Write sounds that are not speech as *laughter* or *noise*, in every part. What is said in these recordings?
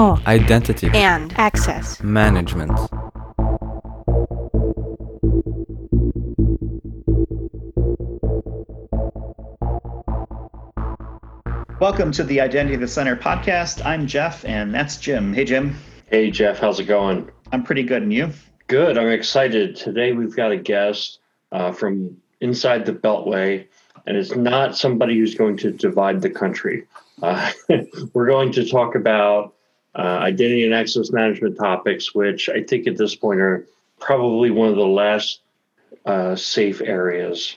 talk, identity, and access management. Welcome to the Identity at the Center podcast. I'm Jeff, and that's Jim. Hey, Jim. Hey, Jeff. How's it going? I'm pretty good, and you? Good. I'm excited. Today we've got a guest uh, from inside the Beltway, and it's not somebody who's going to divide the country. Uh, *laughs* we're going to talk about uh, identity and access management topics, which I think at this point are probably one of the last uh, safe areas.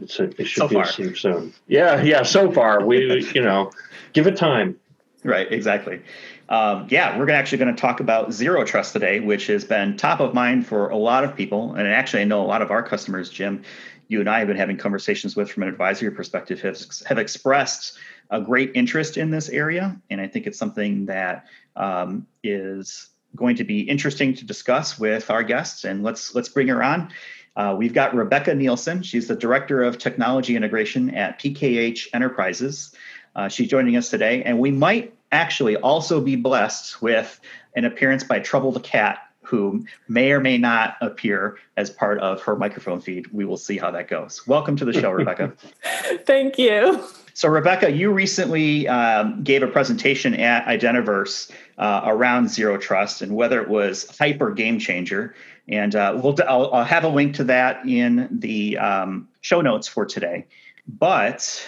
It's a, it should So be far. a safe zone. Yeah, yeah. So far, we *laughs* you know, give it time. Right, exactly. Um, yeah, we're actually going to talk about zero trust today, which has been top of mind for a lot of people. And actually, I know a lot of our customers, Jim, you and I have been having conversations with from an advisory perspective, have, have expressed a great interest in this area. And I think it's something that um, is going to be interesting to discuss with our guests. And let's let's bring her on. Uh, we've got Rebecca Nielsen. She's the director of technology integration at PKH Enterprises. Uh, she's joining us today, and we might actually also be blessed with an appearance by Trouble the Cat, who may or may not appear as part of her microphone feed. We will see how that goes. Welcome to the show, Rebecca. *laughs* Thank you. So, Rebecca, you recently um, gave a presentation at Identiverse uh, around zero trust and whether it was hype or game changer. And uh, we'll I'll, I'll have a link to that in the um, show notes for today. But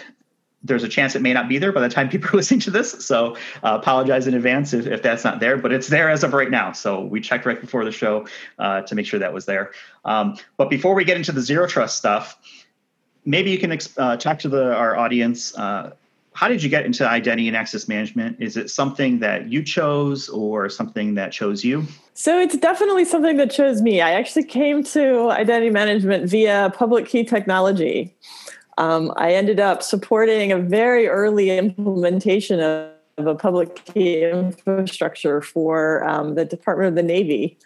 there's a chance it may not be there by the time people *laughs* are listening to this. So uh, apologize in advance if, if that's not there, but it's there as of right now. So we checked right before the show uh, to make sure that was there. Um, but before we get into the zero trust stuff, maybe you can uh, talk to the, our audience. Uh, how did you get into identity and access management? Is it something that you chose or something that chose you? So it's definitely something that chose me. I actually came to identity management via public key technology. Um, I ended up supporting a very early implementation of, of a public key infrastructure for um, the Department of the Navy.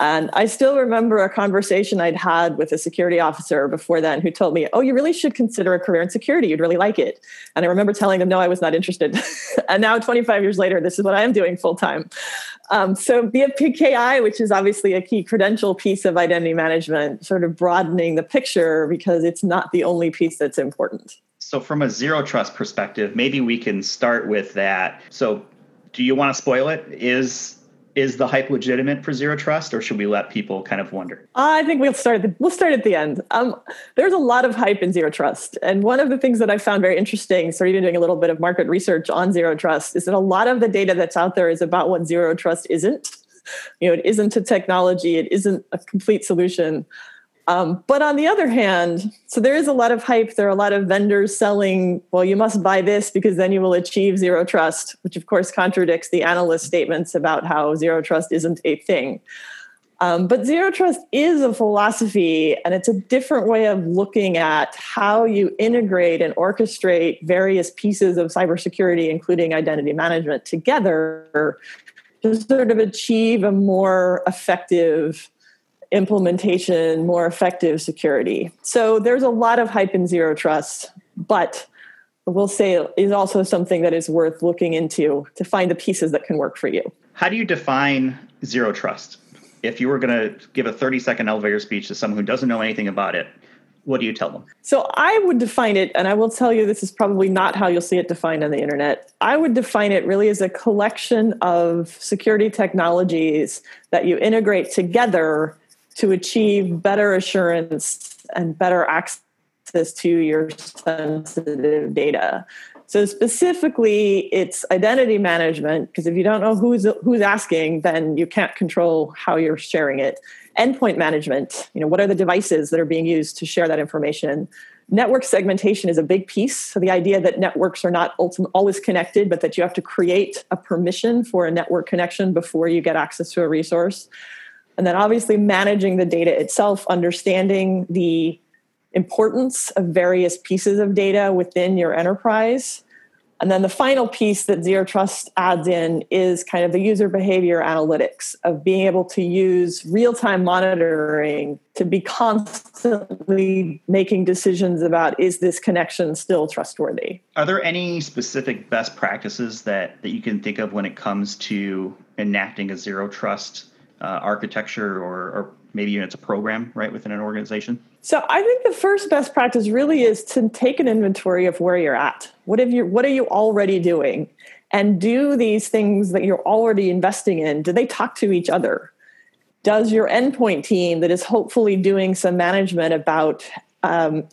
And I still remember a conversation I'd had with a security officer before then who told me, Oh, you really should consider a career in security. You'd really like it. And I remember telling them, No, I was not interested. *laughs* and now, 25 years later, this is what I am doing full time. Um, so, via PKI, which is obviously a key credential piece of identity management, sort of broadening the picture because it's not the only piece that's important. So, from a zero trust perspective, maybe we can start with that. So, do you want to spoil it? Is is the hype legitimate for zero trust, or should we let people kind of wonder? I think we'll start. At the, we'll start at the end. Um, there's a lot of hype in zero trust, and one of the things that I found very interesting, sort of even doing a little bit of market research on zero trust, is that a lot of the data that's out there is about what zero trust isn't. You know, it isn't a technology. It isn't a complete solution. Um, but on the other hand, so there is a lot of hype. There are a lot of vendors selling, well, you must buy this because then you will achieve zero trust, which of course contradicts the analyst statements about how zero trust isn't a thing. Um, but zero trust is a philosophy, and it's a different way of looking at how you integrate and orchestrate various pieces of cybersecurity, including identity management, together to sort of achieve a more effective implementation, more effective security. So there's a lot of hype in zero trust, but we'll say it is also something that is worth looking into to find the pieces that can work for you. How do you define zero trust? If you were going to give a 30 second elevator speech to someone who doesn't know anything about it, what do you tell them? So I would define it, and I will tell you this is probably not how you'll see it defined on the internet. I would define it really as a collection of security technologies that you integrate together to achieve better assurance and better access to your sensitive data. So specifically, it's identity management because if you don't know who's who's asking, then you can't control how you're sharing it. Endpoint management, you know, what are the devices that are being used to share that information? Network segmentation is a big piece. So the idea that networks are not ultim- always connected, but that you have to create a permission for a network connection before you get access to a resource. And then obviously managing the data itself, understanding the importance of various pieces of data within your enterprise And then the final piece that Zero Trust adds in is kind of the user behavior analytics of being able to use real time monitoring to be constantly making decisions about is this connection still trustworthy? Are there any specific best practices that, that you can think of when it comes to enacting a Zero Trust uh, architecture or, or maybe even it's a program right within an organization? So I think the first best practice really is to take an inventory of where you're at. What have you what are you already doing? And do these things that you're already investing in, do they talk to each other? Does your endpoint team that is hopefully doing some management about um,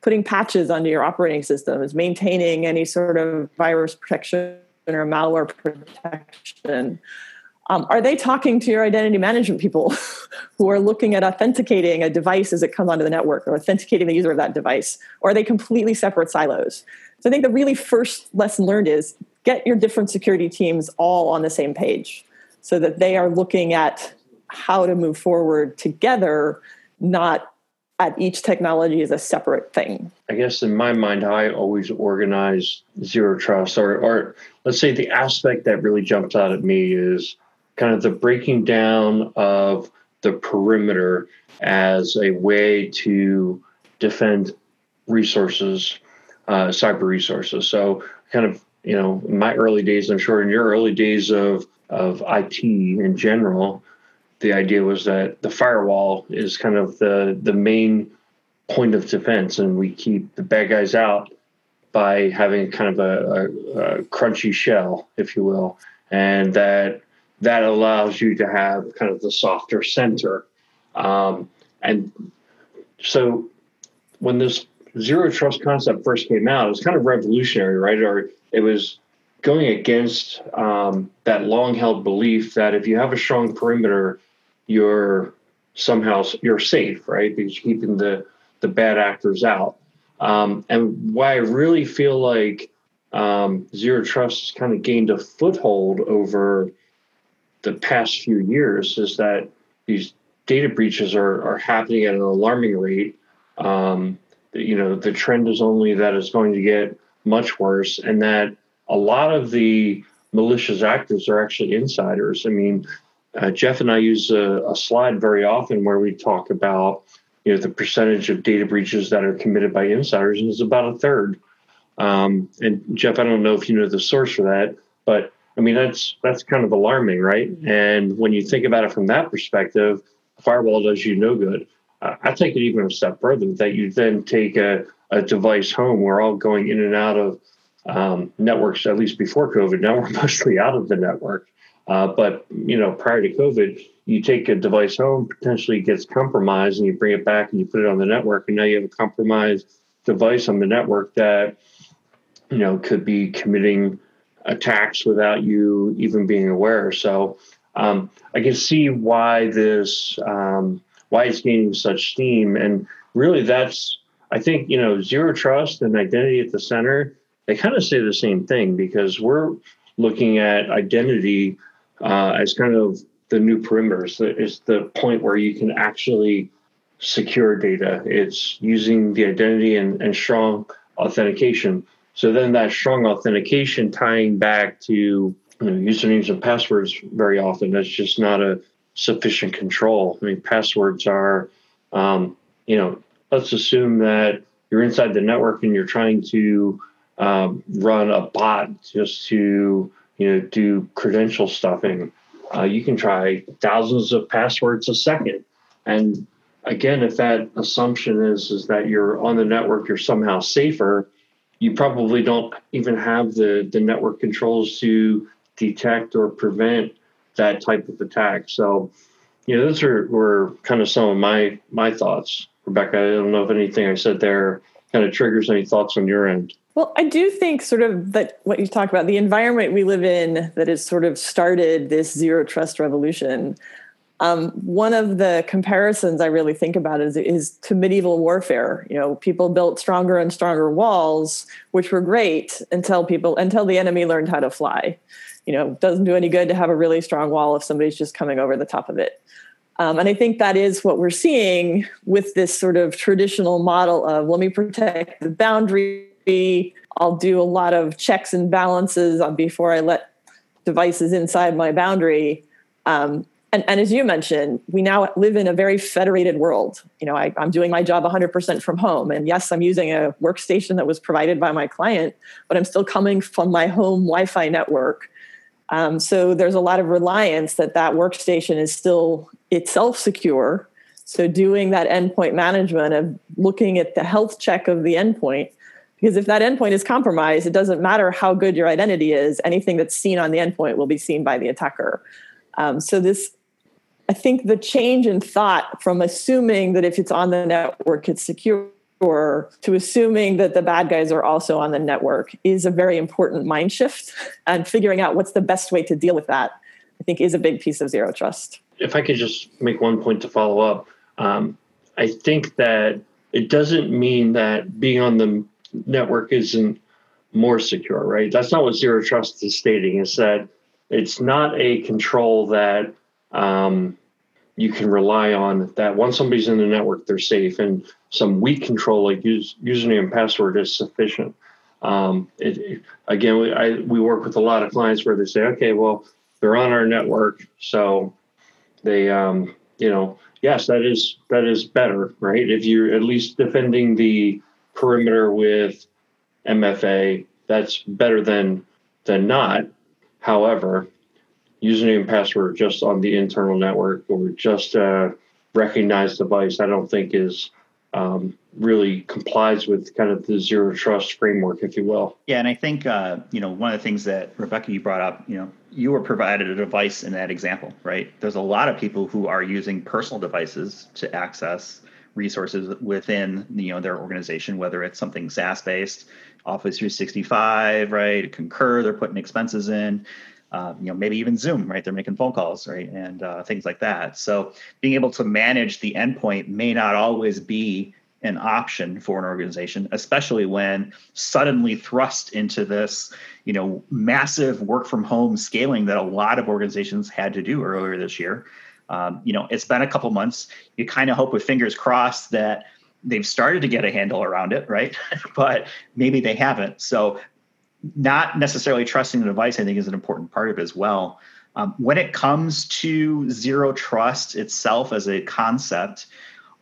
putting patches onto your operating systems, maintaining any sort of virus protection or malware protection, um, are they talking to your identity management people *laughs* who are looking at authenticating a device as it comes onto the network or authenticating the user of that device? Or are they completely separate silos? So I think the really first lesson learned is get your different security teams all on the same page so that they are looking at how to move forward together, not at each technology as a separate thing. I guess in my mind, I always organize zero trust, or, or let's say the aspect that really jumps out at me is kind of the breaking down of the perimeter as a way to defend resources, uh, cyber resources. So, kind of, you know, in my early days, I'm sure in your early days of, of IT in general, the idea was that the firewall is kind of the, the main point of defense, and we keep the bad guys out by having kind of a, a, a crunchy shell, if you will, and that that allows you to have kind of the softer center. Um, and so when this zero trust concept first came out, it was kind of revolutionary, right? Or it was going against um, that long held belief that if you have a strong perimeter, you're somehow you're safe, right? Because you're keeping the the bad actors out. Um, and why I really feel like um, zero trust has kind of gained a foothold over the past few years is that these data breaches are, are happening at an alarming rate. Um, you know, the trend is only that it's going to get much worse, and that a lot of the malicious actors are actually insiders. I mean, uh, Jeff and I use a, a, slide very often where we talk about you know the percentage of data breaches that are committed by insiders, and it's about a third. Um, and Jeff, I don't know if you know the source for that, but I mean, that's that's kind of alarming, right? And when you think about it from that perspective, firewall does you no good. Uh, I take it even a step further that you then take a, a device home. We're all going in and out of um, networks, at least before COVID. Now *laughs* we're mostly out of the network. Uh, but you know, prior to COVID, you take a device home, potentially gets compromised, and you bring it back and you put it on the network, and now you have a compromised device on the network that you know could be committing attacks without you even being aware. So um, I can see why this um, why it's gaining such steam, and really that's I think you know zero trust and identity at the center. They kind of say the same thing because we're looking at identity uh, as kind of the new perimeter. So it's the point where you can actually secure data. It's using the identity and, and strong authentication so then that strong authentication tying back to you know, usernames and passwords very often, that's just not a sufficient control. I mean, passwords are, um, you know, let's assume that you're inside the network and you're trying to um, run a bot just to, you know, do credential stuffing. Uh, you can try thousands of passwords a second. And again, if that assumption is, is that you're on the network, you're somehow safer, you probably don't even have the, the network controls to detect or prevent that type of attack. So, you know, those are were kind of some of my my thoughts. Rebecca, I don't know if anything I said there kind of triggers any thoughts on your end. Well, I do think sort of that what you talk about, the environment we live in that has sort of started this zero trust revolution. Um, one of the comparisons I really think about is, is to medieval warfare. You know, people built stronger and stronger walls, which were great until people until the enemy learned how to fly. You know, doesn't do any good to have a really strong wall if somebody's just coming over the top of it. Um, and I think that is what we're seeing with this sort of traditional model of let me protect the boundary. I'll do a lot of checks and balances on before I let devices inside my boundary. Um, and, and, as you mentioned, we now live in a very federated world. You know, I, am doing my job 100% from home. And yes, I'm using a workstation that was provided by my client, but I'm still coming from my home Wi Fi network. Um, so there's a lot of reliance that that workstation is still itself secure. So doing that endpoint management of looking at the health check of the endpoint, because if that endpoint is compromised, it doesn't matter how good your identity is, anything that's seen on the endpoint will be seen by the attacker. Um, so this I think the change in thought from assuming that if it's on the network, it's secure to assuming that the bad guys are also on the network is a very important mind shift. And figuring out what's the best way to deal with that, I think, is a big piece of zero trust. If I could just make one point to follow up, um, I think that it doesn't mean that being on the network isn't more secure, right? That's not what zero trust is stating. Is that it's not a control that um, you can rely on that once somebody's in the network, they're safe, and some weak control like use, username and password is sufficient. Um, it, again, we, I, we work with a lot of clients where they say, okay, well, they're on our network, so they, um, you know, yes, that is that is better, right? If you're at least defending the perimeter with MFA, that's better than than not. However, username and password just on the internal network or just a recognized device, I don't think is um, really complies with kind of the zero trust framework, if you will. Yeah, and I think uh, you know one of the things that Rebecca you brought up, you know, you were provided a device in that example, right? There's a lot of people who are using personal devices to access resources within you know their organization, whether it's something SaaS based, Office 365, right? Concur, they're putting expenses in uh, you know maybe even zoom right? They're making phone calls right? And uh, things like that. So being able to manage the endpoint may not always be an option for an organization especially when suddenly thrust into this you know massive work from home scaling that a lot of organizations had to do earlier this year. Um, you know it's been a couple months. You kind of hope with fingers crossed that they've started to get a handle around it right? *laughs* But maybe they haven't. So not necessarily trusting the device, I think, is an important part of it as well. Um, when it comes to zero trust itself as a concept,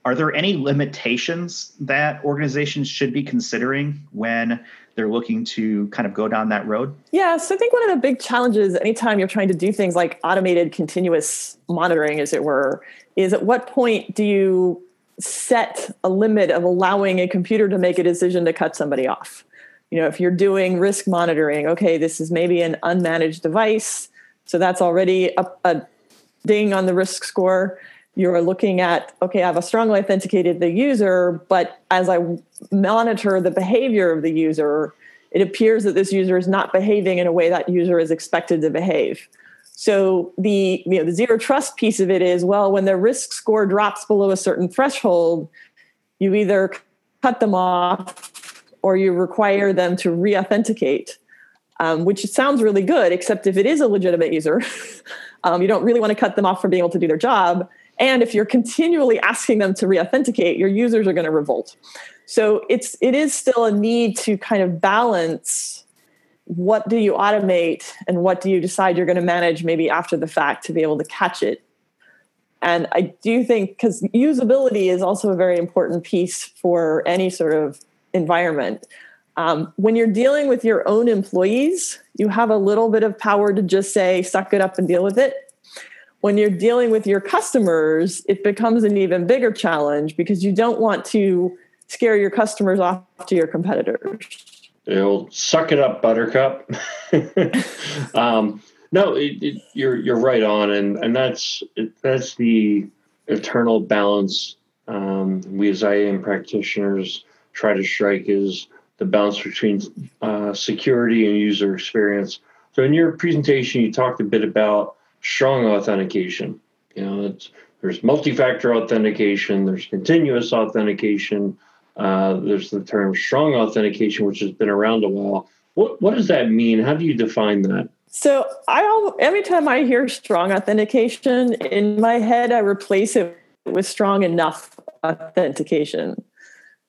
are there any limitations that organizations should be considering when they're looking to kind of go down that road? Yeah, so I think one of the big challenges anytime you're trying to do things like automated continuous monitoring, as it were, is at what point do you set a limit of allowing a computer to make a decision to cut somebody off? You know if you're doing risk monitoring okay this is maybe an unmanaged device so that's already a, a ding on the risk score. You're looking at okay i've a strongly authenticated the user but as i monitor the behavior of the user it appears that this user is not behaving in a way that user is expected to behave. So the you know the zero trust piece of it is well when their risk score drops below a certain threshold you either cut them off or you require them to re-authenticate um, which sounds really good except if it is a legitimate user *laughs* um, you don't really want to cut them off from being able to do their job. And if you're continually asking them to re-authenticate your users are going to revolt. So it's it is still a need to kind of balance what do you automate and what do you decide you're going to manage maybe after the fact to be able to catch it. And i do think because usability is also a very important piece for any sort of environment. Um, when you're dealing with your own employees, you have a little bit of power to just say, suck it up and deal with it. When you're dealing with your customers, it becomes an even bigger challenge because you don't want to scare your customers off to your competitors. It'll suck it up, Buttercup. *laughs* um, no, it, it, you're you're right on, and and that's that's the eternal balance um, we as IAM practitioners try to strike is the balance between uh, security and user experience. So in your presentation, you talked a bit about strong authentication. You know, there's multi-factor authentication, there's continuous authentication, uh, there's the term strong authentication, which has been around a while. What what does that mean? How do you define that? So I every time I hear strong authentication in my head, I replace it with strong enough authentication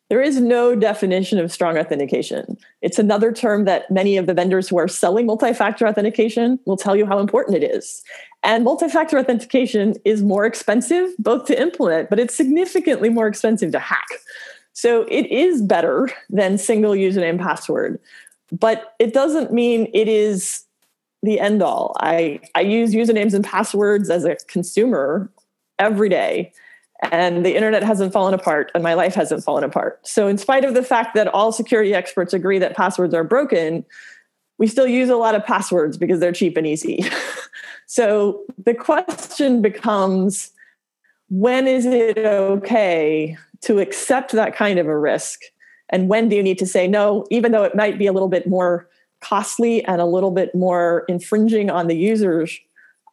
There is no definition of strong authentication. It's another term that many of the vendors who are selling multi factor authentication will tell you how important it is. And multi factor authentication is more expensive both to implement, but it's significantly more expensive to hack. So it is better than single username password, but it doesn't mean it is the end all. I, I use usernames and passwords as a consumer every day and the internet hasn't fallen apart and my life hasn't fallen apart. So, in spite of the fact that all security experts agree that passwords are broken, we still use a lot of passwords because they're cheap and easy. *laughs* so, the question becomes when is it okay to accept that kind of a risk? And when do you need to say no, even though it might be a little bit more costly and a little bit more infringing on the users?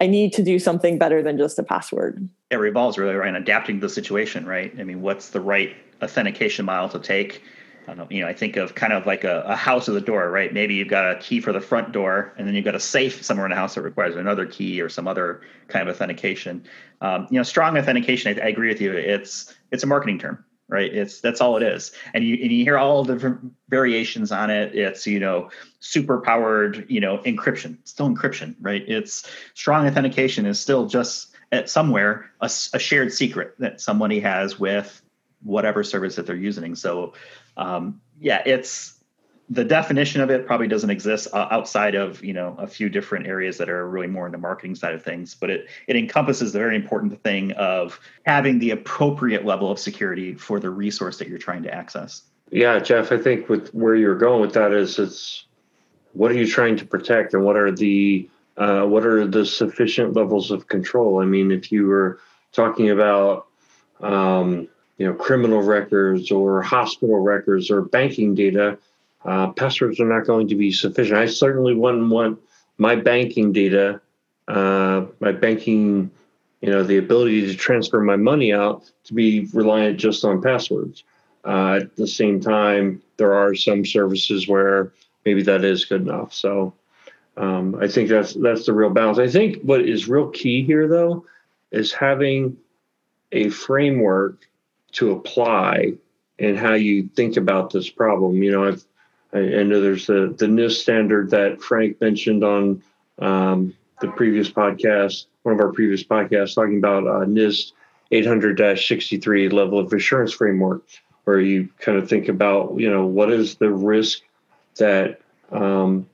I need to do something better than just a password. It revolves really around adapting the situation, right? I mean, what's the right authentication model to take? I you know, I think of kind of like a, a house of the door, right? Maybe you've got a key for the front door, and then you've got a safe somewhere in the house that requires another key or some other kind of authentication. Um, you know, strong authentication. I, I agree with you. It's it's a marketing term, right? It's that's all it is, and you and you hear all different variations on it. It's you know super powered you know encryption, still encryption, right? It's strong authentication is still just at somewhere a, a shared secret that somebody has with whatever service that they're using. So um, yeah, it's the definition of it probably doesn't exist uh, outside of you know a few different areas that are really more in the marketing side of things but it it encompasses the very important thing of having the appropriate level of security for the resource that you're trying to access. Yeah jeff i think with where you're going with that is it's what are you trying to protect and what are the uh, what are the sufficient levels of control? I mean if you were talking about um, you know criminal records or hospital records or banking data uh, passwords are not going to be sufficient. I certainly wouldn't want my banking data, uh, my banking, you know, the ability to transfer my money out to be reliant just on passwords. Uh, at the same time, there are some services where maybe that is good enough. So um, I think that's that's the real balance. I think what is real key here, though, is having a framework to apply and how you think about this problem. You know, I've I, I know there's the the NIST standard that Frank mentioned on um, the previous podcast, one of our previous podcasts, talking about uh, NIST 800-63 level of assurance framework, where you kind of think about, you know, what is the risk that um,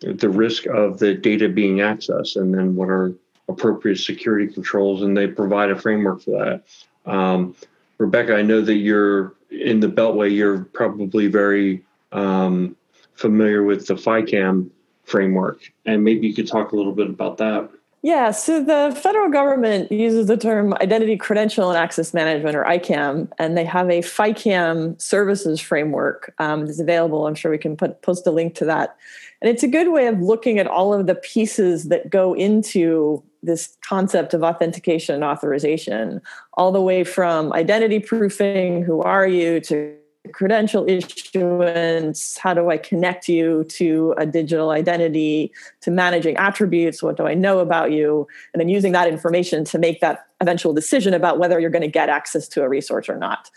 the risk of the data being accessed, and then what are appropriate security controls, and they provide a framework for that. Um, Rebecca, I know that you're in the Beltway. You're probably very um, familiar with the FICAM framework, and maybe you could talk a little bit about that. Yeah, so the federal government uses the term identity credential and access management, or ICAM, and they have a FICAM services framework um, that's available. I'm sure we can put post a link to that. And it's a good way of looking at all of the pieces that go into this concept of authentication and authorization, all the way from identity proofing, who are you, to credential issuance how do i connect you to a digital identity to managing attributes what do i know about you? And then using that information to make that eventual decision about whether you're going to get access to a resource or not.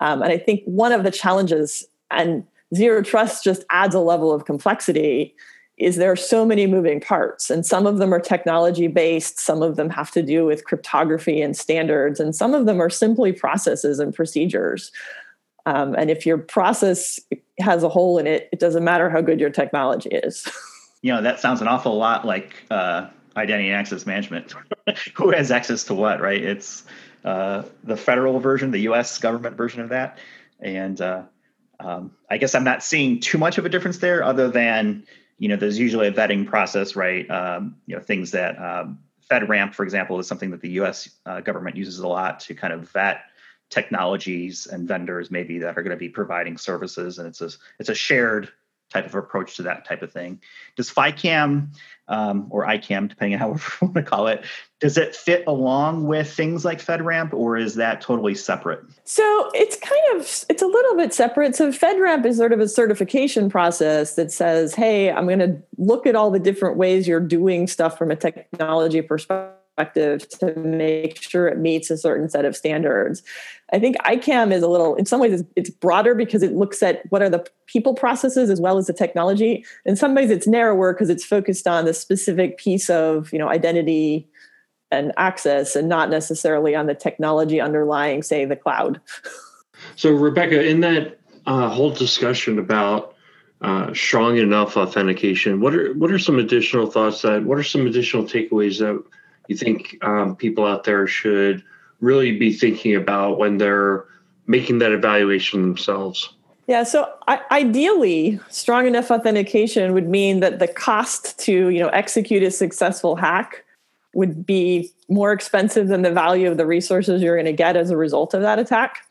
Um, and i think one of the challenges and zero trust just adds a level of complexity is there are so many moving parts and some of them are technology based some of them have to do with cryptography and standards and some of them are simply processes and procedures um, and if your process has a hole in it, it doesn't matter how good your technology is. *laughs* you know, that sounds an awful lot like uh, identity and access management. *laughs* Who has access to what, right? It's uh, the federal version, the US government version of that. And uh, um, I guess I'm not seeing too much of a difference there other than, you know, there's usually a vetting process, right? Um, you know, things that um, FedRAMP, for example, is something that the US uh, government uses a lot to kind of vet technologies and vendors maybe that are going to be providing services and it's a it's a shared type of approach to that type of thing. Does FICAM um, or ICAM depending on how we want to call it does it fit along with things like FedRAMP or is that totally separate? So it's kind of it's a little bit separate. So FedRAMP is sort of a certification process that says hey I'm going to look at all the different ways you're doing stuff from a technology perspective perspective to make sure it meets a certain set of standards. I think ICAM is a little, in some ways, it's, broader because it looks at what are the people processes as well as the technology. In some ways, it's narrower because it's focused on the specific piece of, you know, identity and access, and not necessarily on the technology underlying, say, the cloud. So, Rebecca, in that uh, whole discussion about uh, strong enough authentication. What are what are some additional thoughts that? What are some additional takeaways that you think um, people out there should really be thinking about when they're making that evaluation themselves? Yeah, so I, ideally, strong enough authentication would mean that the cost to you know execute a successful hack would be more expensive than the value of the resources you're going to get as a result of that attack.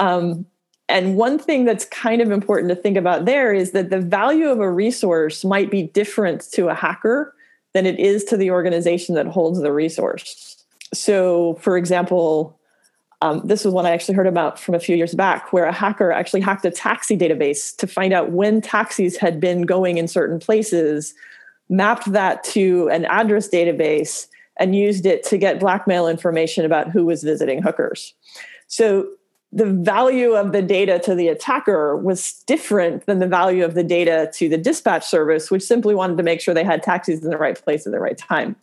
Um, and one thing that's kind of important to think about there is that the value of a resource might be different to a hacker than it is to the organization that holds the resource. So, for example, um, this was one I actually heard about from a few years back, where a hacker actually hacked a taxi database to find out when taxis had been going in certain places, mapped that to an address database, and used it to get blackmail information about who was visiting hookers. So the value of the data to the attacker was different than the value of the data to the dispatch service, which simply wanted to make sure they had taxis in the right place at the right time.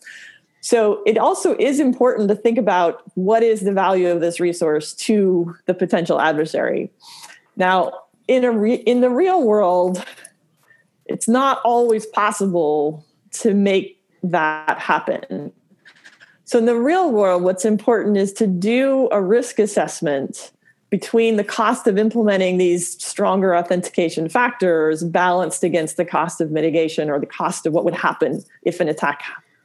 So it also is important to think about what is the value of this resource to the potential adversary. Now, in a re- in the real world, it's not always possible to make that happen. So in the real world, what's important is to do a risk assessment between the cost of implementing these stronger authentication factors balanced against the cost of mitigation or the cost of what would happen if an attack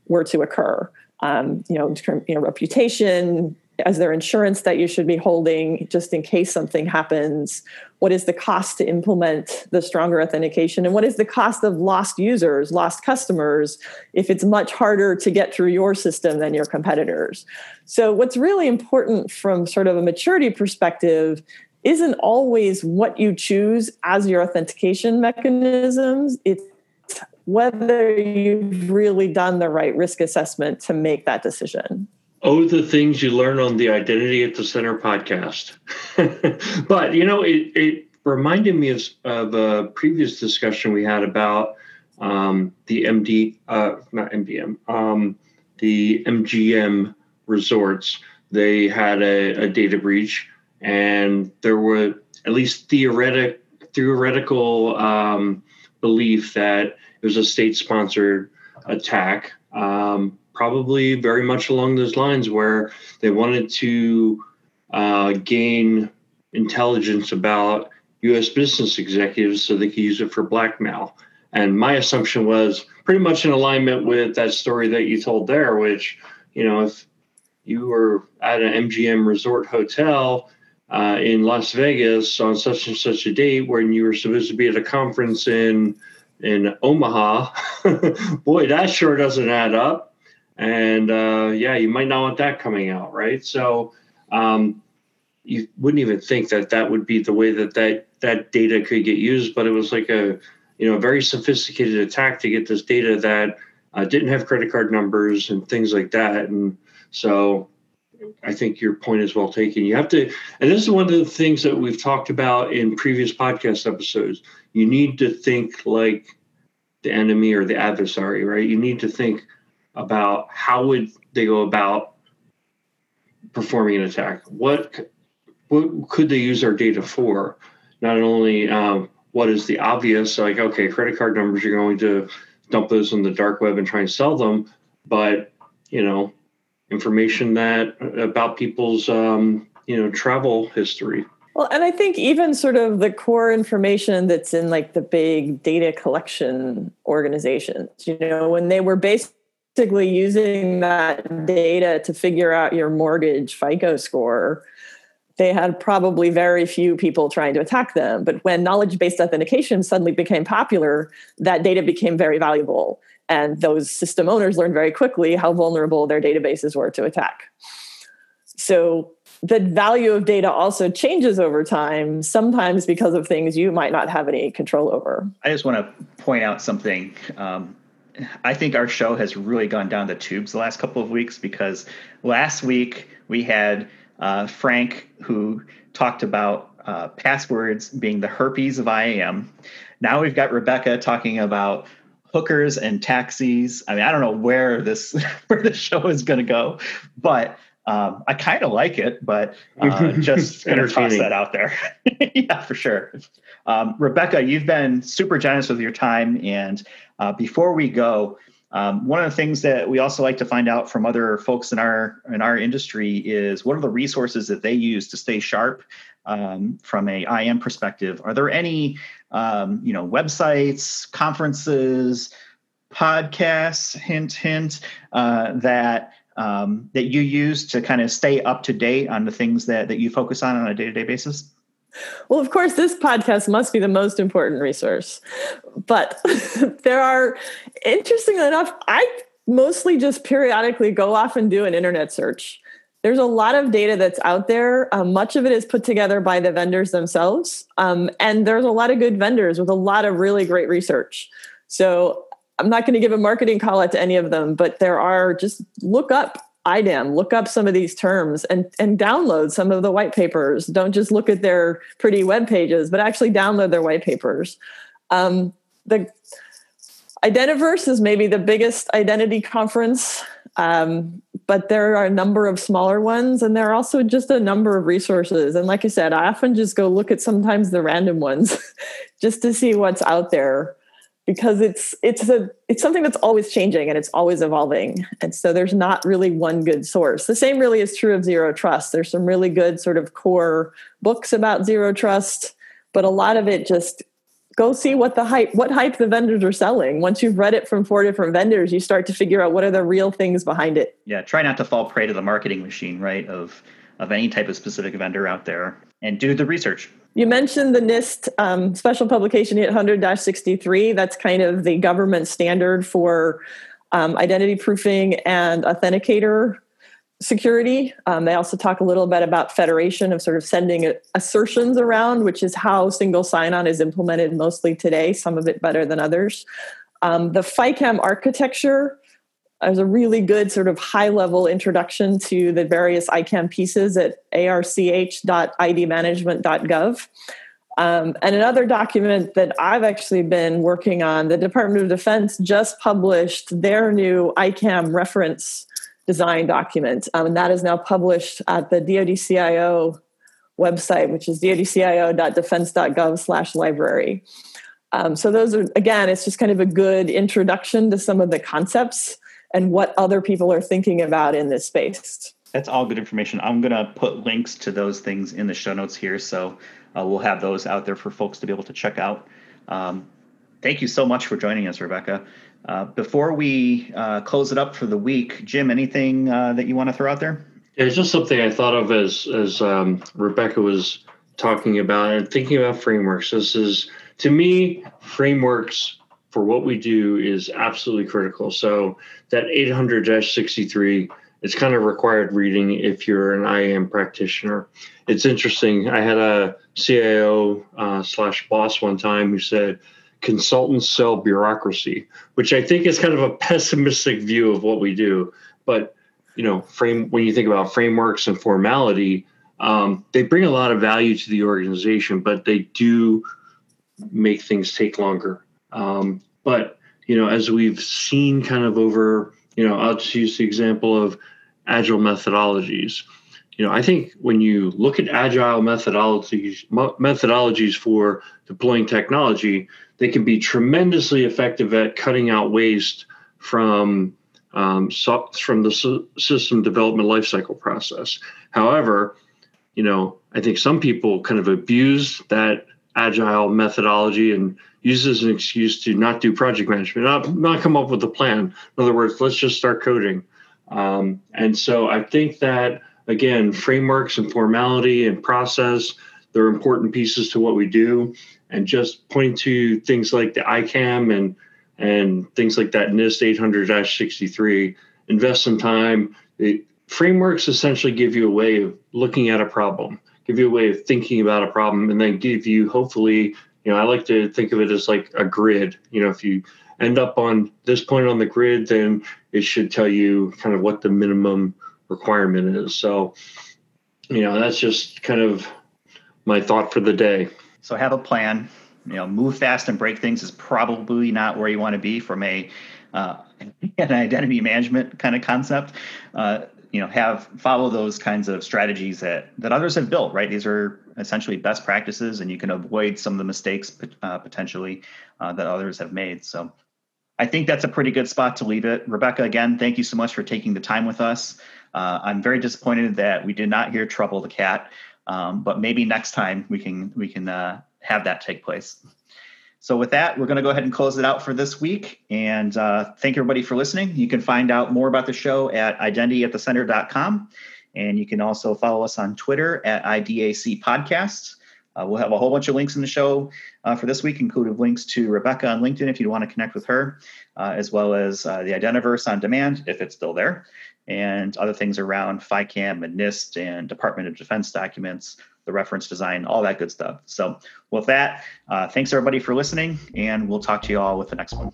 were to occur. Um, you know, you know, reputation, is there insurance that you should be holding just in case something happens? What is the cost to implement the stronger authentication? And what is the cost of lost users, lost customers, if it's much harder to get through your system than your competitors? So, what's really important from sort of a maturity perspective isn't always what you choose as your authentication mechanisms. It's whether you've really done the right risk assessment to make that decision. Oh, the things you learn on the Identity at the Center podcast. *laughs* but, you know, it, it reminded me of, of, a previous discussion we had about um, the MD, uh, not MDM, um, the MGM resorts. They had a, a, data breach, and there were at least theoretic, theoretical um, belief that it was a state sponsored attack. Um, probably very much along those lines where they wanted to uh, gain intelligence about U.S. business executives so they could use it for blackmail. And my assumption was pretty much in alignment with that story that you told there, which, you know, if you were at an MGM resort hotel uh, in Las Vegas on such and such a date when you were supposed to be at a conference in in Omaha, *laughs* boy, that sure doesn't add up and uh, yeah, you might not want that coming out, right? So um, you wouldn't even think that that would be the way that that that data could get used, but it was like a you know a very sophisticated attack to get this data that uh, didn't have credit card numbers and things like that, and so. I think your point is well taken. You have to, and this is one of the things that we've talked about in previous podcast episodes. You need to think like the enemy or the adversary, right? You need to think about how would they go about performing an attack. What what could they use our data for? Not only um, what is the obvious, like okay, credit card numbers, you're going to dump those on the dark web and try and sell them, but you know, information that about people's um, you know travel history. Well, and I think even sort of the core information that's in like the big data collection organizations, you know, when they were based basically using that data to figure out your mortgage FICO score, they had probably very few people trying to attack them. But when knowledge based authentication suddenly became popular, that data became very valuable. And those system owners learned very quickly how vulnerable their databases were to attack. So the value of data also changes over time, sometimes because of things you might not have any control over. I just want to point out something. Um, I think our show has really gone down the tubes the last couple of weeks because last week we had uh, Frank who talked about uh, passwords being the herpes of IAM. Now we've got Rebecca talking about hookers and taxis. I mean, I don't know where this *laughs* where the show is going to go, but um, I kind of like it. But uh, *laughs* just going to toss that out there. *laughs* yeah, for sure. Um, Rebecca, you've been super generous with your time, and uh, before we go. Um, one of the things that we also like to find out from other folks in our in our industry is what are the resources that they use to stay sharp um, from a IM perspective. Are there any um, you know websites, conferences, podcasts, hint hint, uh, that um, that you use to kind of stay up to date on the things that that you focus on on a day to day basis? Well, of course, this podcast must be the most important resource. But *laughs* there are, interestingly enough, I mostly just periodically go off and do an internet search there's a lot of data that's out there. Um, much of it is put together by the vendors themselves. Um, and there's a lot of good vendors with a lot of really great research. So I'm not going to give a marketing call out to any of them, but there are just look up IDAM, look up some of these terms and, and download some of the white papers. Don't just look at their pretty web pages, but actually download their white papers. Um, the Identiverse is maybe the biggest identity conference um, but there are a number of smaller ones, and there are also just a number of resources. And like I said, I often just go look at sometimes the random ones *laughs* just to see what's out there because it's it's a it's something that's always changing and it's always evolving. And so there's not really one good source. The same really is true of zero trust. There's some really good sort of core books about zero trust but a lot of it just go see what the hype what hype the vendors are selling. Once you've read it from four different vendors you start to figure out what are the real things behind it. Yeah try not to fall prey to the marketing machine right of of any type of specific vendor out there and do the research you mentioned the NIST um, special publication 800-63 that's kind of the government standard for um, identity proofing and authenticator security. Um, they also talk a little bit about federation of sort of sending assertions around, which is how single sign-on is implemented mostly today. Some of it better than others. Um, the FICAM architecture is a really good sort of high-level introduction to the various ICAM pieces at arch.idmanagement.gov. Um, and another document that I've actually been working on, the Department of Defense just published their new ICAM reference design document. Um, and that is now published at the DODCIO website, which is dodcio.defense.gov slash library. Um, so those are, again, it's just kind of a good introduction to some of the concepts and what other people are thinking about in this space. That's all good information. I'm going to put links to those things in the show notes here. So uh, we'll have those out there for folks to be able to check out. Um, thank you so much for joining us, Rebecca. Uh, before we uh, close it up for the week, Jim, anything uh, that you want to throw out there? Yeah, it's just something I thought of as as um, Rebecca was talking about and thinking about frameworks. This is to me frameworks for what we do is absolutely critical. So that 800-63 it's kind of required reading if you're an IAM practitioner. It's interesting. I had a CIO uh, slash boss one time who said, consultants sell bureaucracy, which I think is kind of a pessimistic view of what we do. But you know, frame when you think about frameworks and formality, um, they bring a lot of value to the organization, but they do make things take longer. Um, but you know, as we've seen, kind of over, you know, I'll just use the example of agile methodologies. You know, I think when you look at agile methodologies methodologies for deploying technology, they can be tremendously effective at cutting out waste from um, so, from the system development lifecycle process. However, you know, I think some people kind of abuse that agile methodology and use as an excuse to not do project management, not, not come up with a plan. In other words, let's just start coding. Um, and so I think that again, frameworks and formality and process, they're important pieces to what we do and just point to things like the ICAM and and things like that NIST 800-63, invest some time. The frameworks essentially give you a way of looking at a problem, give you a way of thinking about a problem, and then give you hopefully you know, I like to think of it as like a grid. You know, if you end up on this point on the grid, then it should tell you kind of what the minimum requirement is. So, you know, that's just kind of my thought for the day. So have a plan. You know, move fast and break things is probably not where you want to be from a uh, *laughs* an identity management kind of concept. Uh, you know, have follow those kinds of strategies that that others have built. Right, these are essentially best practices, and you can avoid some of the mistakes uh, potentially uh, that others have made. So. I think that's a pretty good spot to leave it. Rebecca, again, thank you so much for taking the time with us. Uh, I'm very disappointed that we did not hear "Trouble the Cat," um, but maybe next time we can we can uh, have that take place. So with that, we're going to go ahead and close it out for this week. And uh, thank everybody for listening. You can find out more about the show at identityatthecenter.com. And you can also follow us on Twitter at IDAC Podcasts. Uh, we'll have a whole bunch of links in the show uh, for this week, including links to Rebecca on LinkedIn if you want to connect with her, uh, as well as uh, the Identiverse on demand if it's still there, and other things around FICAM and NIST and Department of Defense documents, the reference design, all that good stuff. So, with that, uh, thanks everybody for listening, and we'll talk to you all with the next one.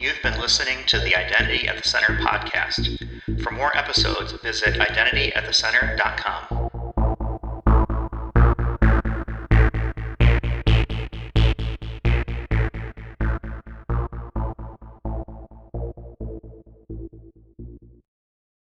You've been listening to the Identity at the Center podcast. For more episodes, visit identityatthecenter.com.